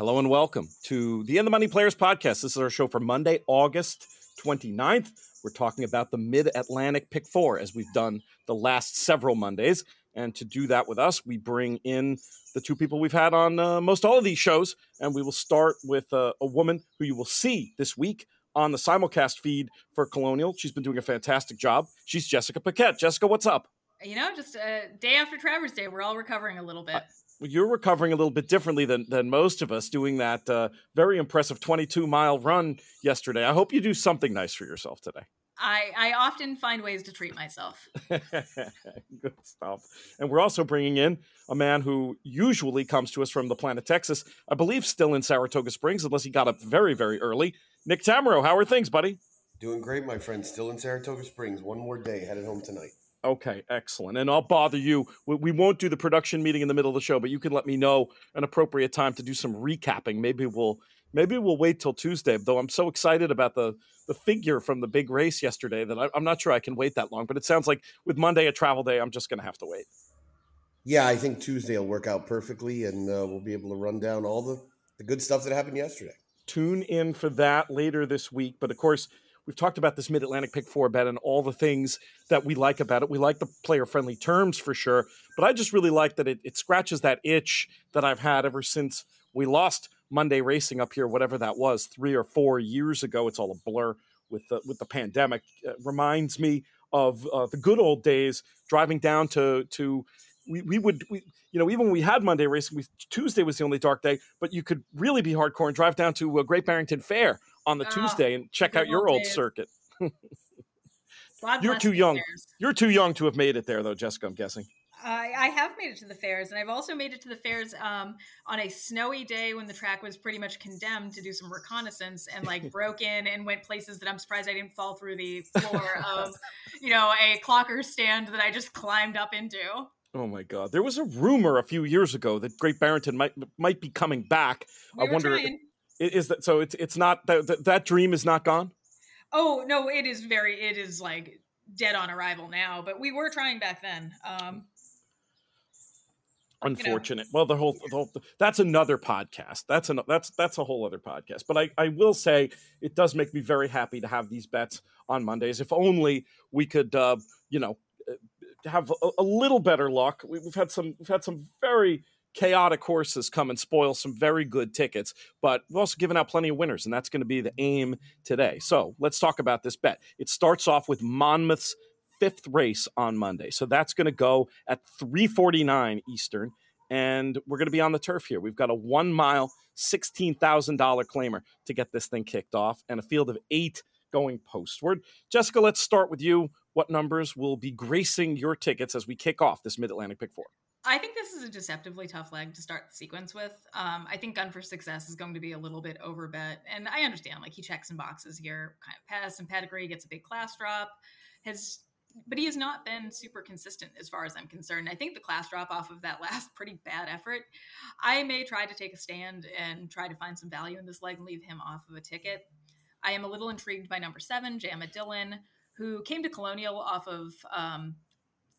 Hello and welcome to the In the Money Players podcast. This is our show for Monday, August 29th. We're talking about the Mid Atlantic Pick Four, as we've done the last several Mondays. And to do that with us, we bring in the two people we've had on uh, most all of these shows. And we will start with uh, a woman who you will see this week on the simulcast feed for Colonial. She's been doing a fantastic job. She's Jessica Paquette. Jessica, what's up? You know, just a day after Travers Day, we're all recovering a little bit. You're recovering a little bit differently than, than most of us doing that uh, very impressive 22 mile run yesterday. I hope you do something nice for yourself today. I, I often find ways to treat myself. Good stuff. And we're also bringing in a man who usually comes to us from the planet Texas, I believe still in Saratoga Springs, unless he got up very, very early. Nick Tammaro, how are things, buddy? Doing great, my friend. Still in Saratoga Springs. One more day, headed home tonight. Okay, excellent. And I'll bother you. We won't do the production meeting in the middle of the show, but you can let me know an appropriate time to do some recapping. Maybe we'll maybe we'll wait till Tuesday. Though I'm so excited about the the figure from the big race yesterday that I, am not sure I can wait that long. But it sounds like with Monday a travel day, I'm just going to have to wait. Yeah, I think Tuesday will work out perfectly, and uh, we'll be able to run down all the the good stuff that happened yesterday. Tune in for that later this week. But of course We've talked about this Mid Atlantic Pick Four bet and all the things that we like about it. We like the player friendly terms for sure, but I just really like that it, it scratches that itch that I've had ever since we lost Monday Racing up here, whatever that was, three or four years ago. It's all a blur with the with the pandemic. It reminds me of uh, the good old days driving down to to we, we would we, you know even when we had Monday racing, we, Tuesday was the only dark day, but you could really be hardcore and drive down to uh, Great Barrington Fair on the oh, Tuesday and check out your old circuit. You're too young. Fairs. You're too young to have made it there, though, Jessica. I'm guessing. I, I have made it to the fairs, and I've also made it to the fairs um, on a snowy day when the track was pretty much condemned to do some reconnaissance, and like broke in and went places that I'm surprised I didn't fall through the floor of, you know, a clocker stand that I just climbed up into. Oh my God! There was a rumor a few years ago that Great Barrington might might be coming back. We I wonder. Trying. Is that so? It's it's not that that dream is not gone. Oh no, it is very it is like dead on arrival now. But we were trying back then. Um, Unfortunate. You know. Well, the whole, the whole that's another podcast. That's an that's that's a whole other podcast. But I I will say it does make me very happy to have these bets on Mondays. If only we could, uh, you know, uh, have a, a little better luck. We've had some we've had some very chaotic horses come and spoil some very good tickets, but we've also given out plenty of winners, and that's going to be the aim today. So let's talk about this bet. It starts off with Monmouth's fifth race on Monday. So that's going to go at 349 Eastern. And we're going to be on the turf here. We've got a one mile, $16,000 claimer to get this thing kicked off and a field of eight going postward. Jessica, let's start with you. What numbers will be gracing your tickets as we kick off this Mid Atlantic Pick Four? I think this is a deceptively tough leg to start the sequence with. Um, I think Gun for Success is going to be a little bit overbet, and I understand like he checks some boxes here, kind of pass and pedigree, gets a big class drop, has, but he has not been super consistent as far as I'm concerned. I think the class drop off of that last pretty bad effort. I may try to take a stand and try to find some value in this leg and leave him off of a ticket. I am a little intrigued by number seven, Jama Dillon, who came to Colonial off of um,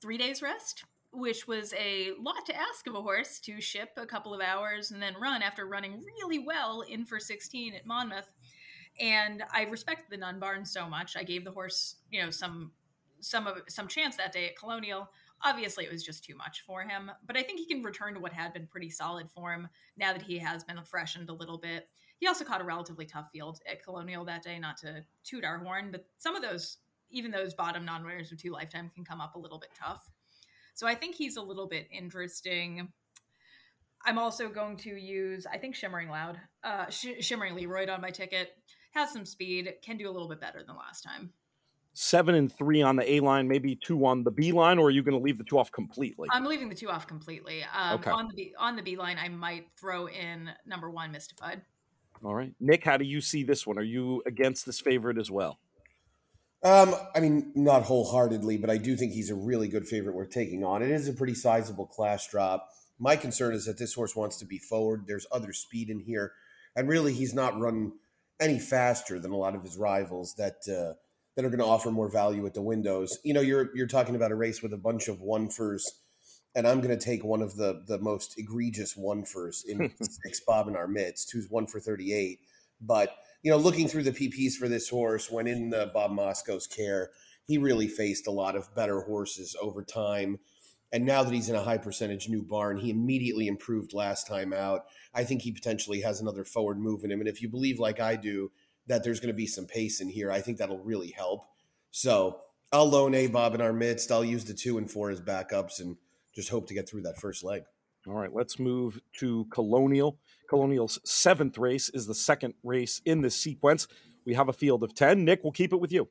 three days rest which was a lot to ask of a horse to ship a couple of hours and then run after running really well in for 16 at Monmouth. And I respect the Nun Barn so much. I gave the horse, you know, some some of some chance that day at Colonial. Obviously, it was just too much for him, but I think he can return to what had been pretty solid form now that he has been freshened a little bit. He also caught a relatively tough field at Colonial that day, not to toot our horn, but some of those, even those bottom non winners with two lifetime, can come up a little bit tough. So I think he's a little bit interesting. I'm also going to use, I think, Shimmering Loud, uh, Sh- Shimmering Leroy on my ticket. Has some speed, can do a little bit better than last time. Seven and three on the A line, maybe two on the B line, or are you going to leave the two off completely? I'm leaving the two off completely. Um, okay. On the B, on the B line, I might throw in number one, Mystified. All right, Nick, how do you see this one? Are you against this favorite as well? Um, I mean, not wholeheartedly, but I do think he's a really good favorite we're taking on. It is a pretty sizable class drop. My concern is that this horse wants to be forward. There's other speed in here, and really, he's not run any faster than a lot of his rivals that uh, that are going to offer more value at the windows. You know, you're you're talking about a race with a bunch of one furs and I'm going to take one of the the most egregious one furs in six Bob in our midst, who's one for 38. But you know, looking through the PPs for this horse, when in the Bob Mosko's care, he really faced a lot of better horses over time. And now that he's in a high percentage new barn, he immediately improved last time out. I think he potentially has another forward move in him. And if you believe, like I do, that there's going to be some pace in here, I think that'll really help. So I'll loan A Bob in our midst. I'll use the two and four as backups and just hope to get through that first leg. All right, let's move to Colonial. Colonial's seventh race is the second race in this sequence. We have a field of 10. Nick, we'll keep it with you.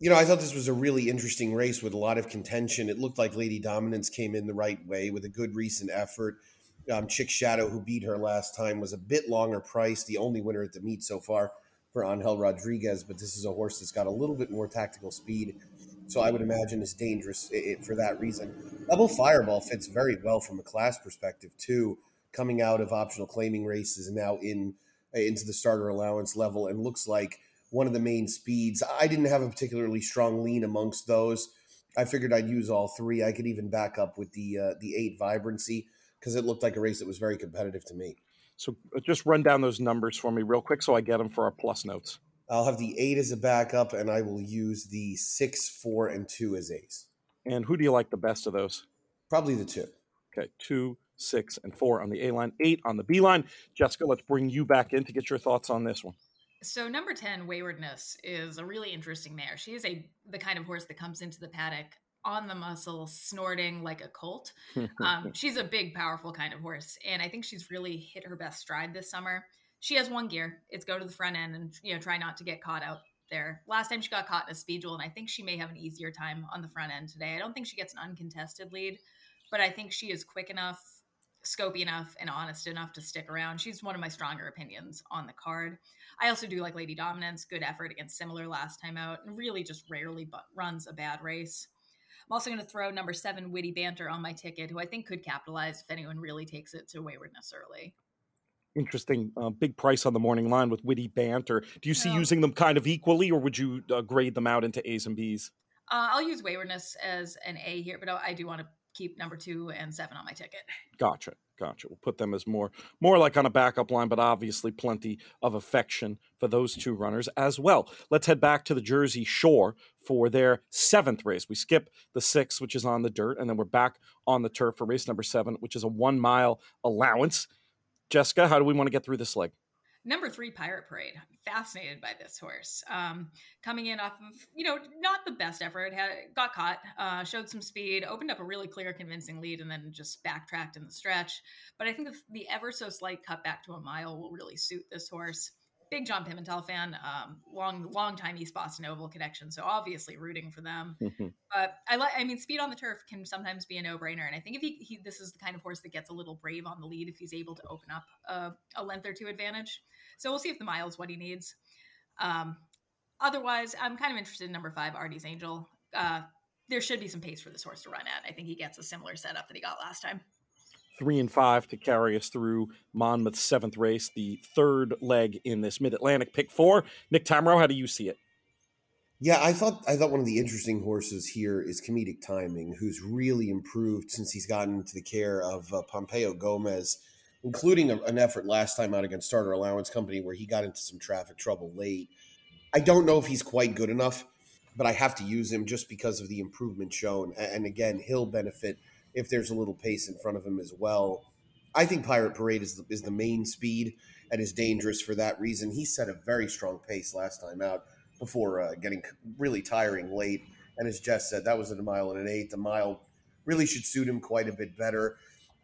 You know, I thought this was a really interesting race with a lot of contention. It looked like Lady Dominance came in the right way with a good recent effort. Um, Chick Shadow, who beat her last time, was a bit longer priced, the only winner at the meet so far for Angel Rodriguez. But this is a horse that's got a little bit more tactical speed so I would imagine it's dangerous for that reason. Double Fireball fits very well from a class perspective too, coming out of optional claiming races and now in into the starter allowance level, and looks like one of the main speeds. I didn't have a particularly strong lean amongst those. I figured I'd use all three. I could even back up with the uh, the eight vibrancy because it looked like a race that was very competitive to me. So uh, just run down those numbers for me real quick so I get them for our plus notes. I'll have the eight as a backup, and I will use the six, four, and two as ace. And who do you like the best of those? Probably the two. Okay, two, six, and four on the A line, eight on the B line. Jessica, let's bring you back in to get your thoughts on this one. So number 10, Waywardness, is a really interesting mare. She is a the kind of horse that comes into the paddock on the muscle, snorting like a colt. Um, she's a big, powerful kind of horse, and I think she's really hit her best stride this summer she has one gear. It's go to the front end and you know try not to get caught out there. Last time she got caught in a speed duel, and I think she may have an easier time on the front end today. I don't think she gets an uncontested lead, but I think she is quick enough, scopy enough, and honest enough to stick around. She's one of my stronger opinions on the card. I also do like Lady Dominance, good effort against similar last time out, and really just rarely but runs a bad race. I'm also going to throw number seven, Witty Banter, on my ticket, who I think could capitalize if anyone really takes it to waywardness early interesting uh, big price on the morning line with witty banter. Do you see using them kind of equally, or would you uh, grade them out into A's and B's? Uh, I'll use waywardness as an A here, but I do want to keep number two and seven on my ticket. Gotcha, gotcha. We'll put them as more more like on a backup line, but obviously plenty of affection for those two runners as well. Let's head back to the Jersey Shore for their seventh race. We skip the six, which is on the dirt, and then we're back on the turf for race number seven, which is a one mile allowance. Jessica, how do we want to get through this leg? Number three, Pirate Parade. Fascinated by this horse. Um, coming in off of, you know, not the best effort. Had got caught, uh, showed some speed, opened up a really clear, convincing lead, and then just backtracked in the stretch. But I think the, the ever so slight cut back to a mile will really suit this horse big John Pimentel fan, um, long long time East Boston Oval connection, so obviously rooting for them. Mm-hmm. But I like, I mean, speed on the turf can sometimes be a no brainer, and I think if he, he, this is the kind of horse that gets a little brave on the lead if he's able to open up a, a length or two advantage. So we'll see if the mile is what he needs. Um, otherwise, I'm kind of interested in number five, Artie's Angel. Uh, there should be some pace for this horse to run at. I think he gets a similar setup that he got last time three and five to carry us through Monmouth's seventh race, the third leg in this Mid Atlantic pick four. Nick Tammaro, how do you see it? Yeah, I thought I thought one of the interesting horses here is comedic timing, who's really improved since he's gotten into the care of uh, Pompeo Gomez, including a, an effort last time out against Starter Allowance Company where he got into some traffic trouble late. I don't know if he's quite good enough, but I have to use him just because of the improvement shown. And again, he'll benefit if there's a little pace in front of him as well. I think Pirate Parade is the, is the main speed and is dangerous for that reason. He set a very strong pace last time out before uh, getting really tiring late. And as Jess said, that was at a mile and an eighth. The mile really should suit him quite a bit better.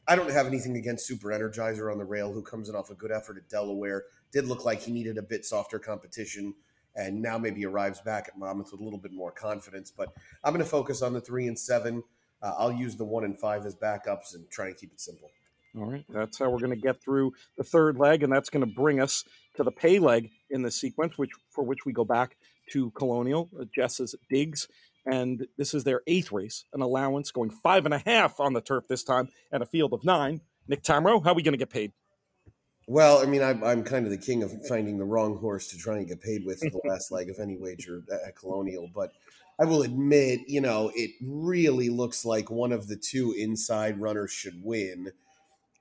I don't have anything against Super Energizer on the rail, who comes in off a good effort at Delaware. Did look like he needed a bit softer competition, and now maybe arrives back at Monmouth with a little bit more confidence. But I'm going to focus on the three and seven. Uh, I'll use the one and five as backups and try and keep it simple. All right, that's how we're going to get through the third leg, and that's going to bring us to the pay leg in the sequence, which for which we go back to Colonial uh, Jess's digs, and this is their eighth race, an allowance going five and a half on the turf this time, and a field of nine. Nick Tammaro, how are we going to get paid? Well, I mean, I'm, I'm kind of the king of finding the wrong horse to try and get paid with the last leg of any wager at Colonial, but I will admit, you know, it really looks like one of the two inside runners should win.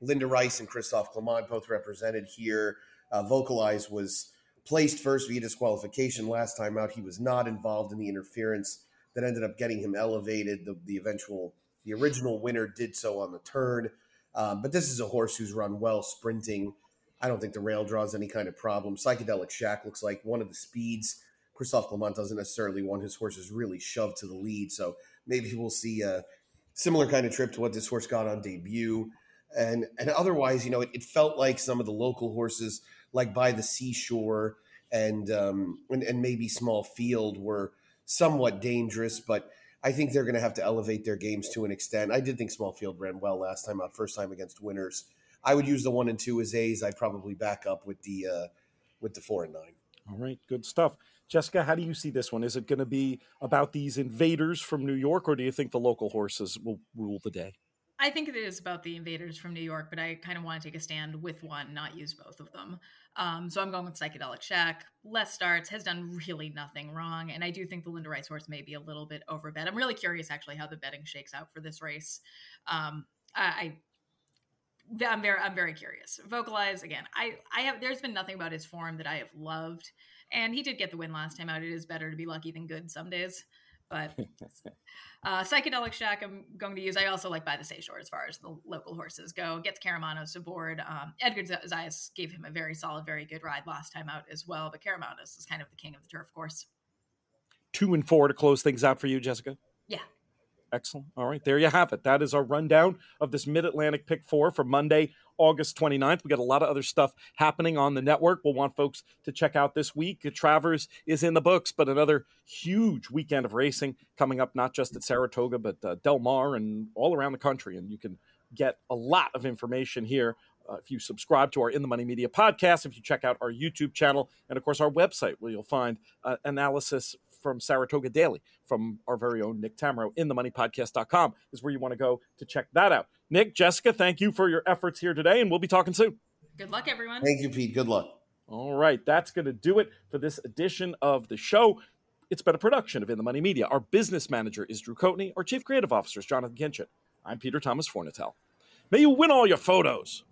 Linda Rice and Christophe Clement both represented here. Uh, Vocalize was placed first via disqualification last time out. He was not involved in the interference that ended up getting him elevated. The, the eventual, the original winner did so on the turn. Um, but this is a horse who's run well sprinting. I don't think the rail draws any kind of problem. Psychedelic Shack looks like one of the speeds Christophe Clement doesn't necessarily want his horses really shoved to the lead. So maybe we'll see a similar kind of trip to what this horse got on debut. And and otherwise, you know, it, it felt like some of the local horses, like by the seashore and um, and, and maybe small field, were somewhat dangerous. But I think they're going to have to elevate their games to an extent. I did think small field ran well last time out, first time against winners. I would use the one and two as A's. I'd probably back up with the uh, with the four and nine. All right, good stuff. Jessica, how do you see this one? Is it going to be about these invaders from New York, or do you think the local horses will rule the day? I think it is about the invaders from New York, but I kind of want to take a stand with one, not use both of them. Um, so I'm going with Psychedelic Shack. Less starts, has done really nothing wrong. And I do think the Linda Rice horse may be a little bit overbet. I'm really curious actually how the betting shakes out for this race. Um, I, I I'm very I'm very curious. Vocalize again. I I have there's been nothing about his form that I have loved. And he did get the win last time out. It is better to be lucky than good some days. But uh, Psychedelic Shack, I'm going to use. I also like By the Seashore as far as the local horses go. Gets Karamanos aboard. Um, Edgar Zayas gave him a very solid, very good ride last time out as well. But Karamanos is kind of the king of the turf course. Two and four to close things out for you, Jessica. Yeah. Excellent. All right, there you have it. That is our rundown of this Mid Atlantic pick four for Monday, August 29th. We got a lot of other stuff happening on the network. We'll want folks to check out this week. Travers is in the books, but another huge weekend of racing coming up, not just at Saratoga, but uh, Del Mar and all around the country. And you can get a lot of information here uh, if you subscribe to our In the Money Media podcast, if you check out our YouTube channel, and of course our website, where you'll find uh, analysis from Saratoga Daily from our very own Nick Tammaro in the moneypodcast.com is where you want to go to check that out. Nick, Jessica, thank you for your efforts here today, and we'll be talking soon. Good luck, everyone. Thank you, Pete. Good luck. All right, that's going to do it for this edition of the show. It's been a production of In the Money Media. Our business manager is Drew Coatney. Our chief creative officer is Jonathan Kinchett. I'm Peter Thomas Fornatale. May you win all your photos.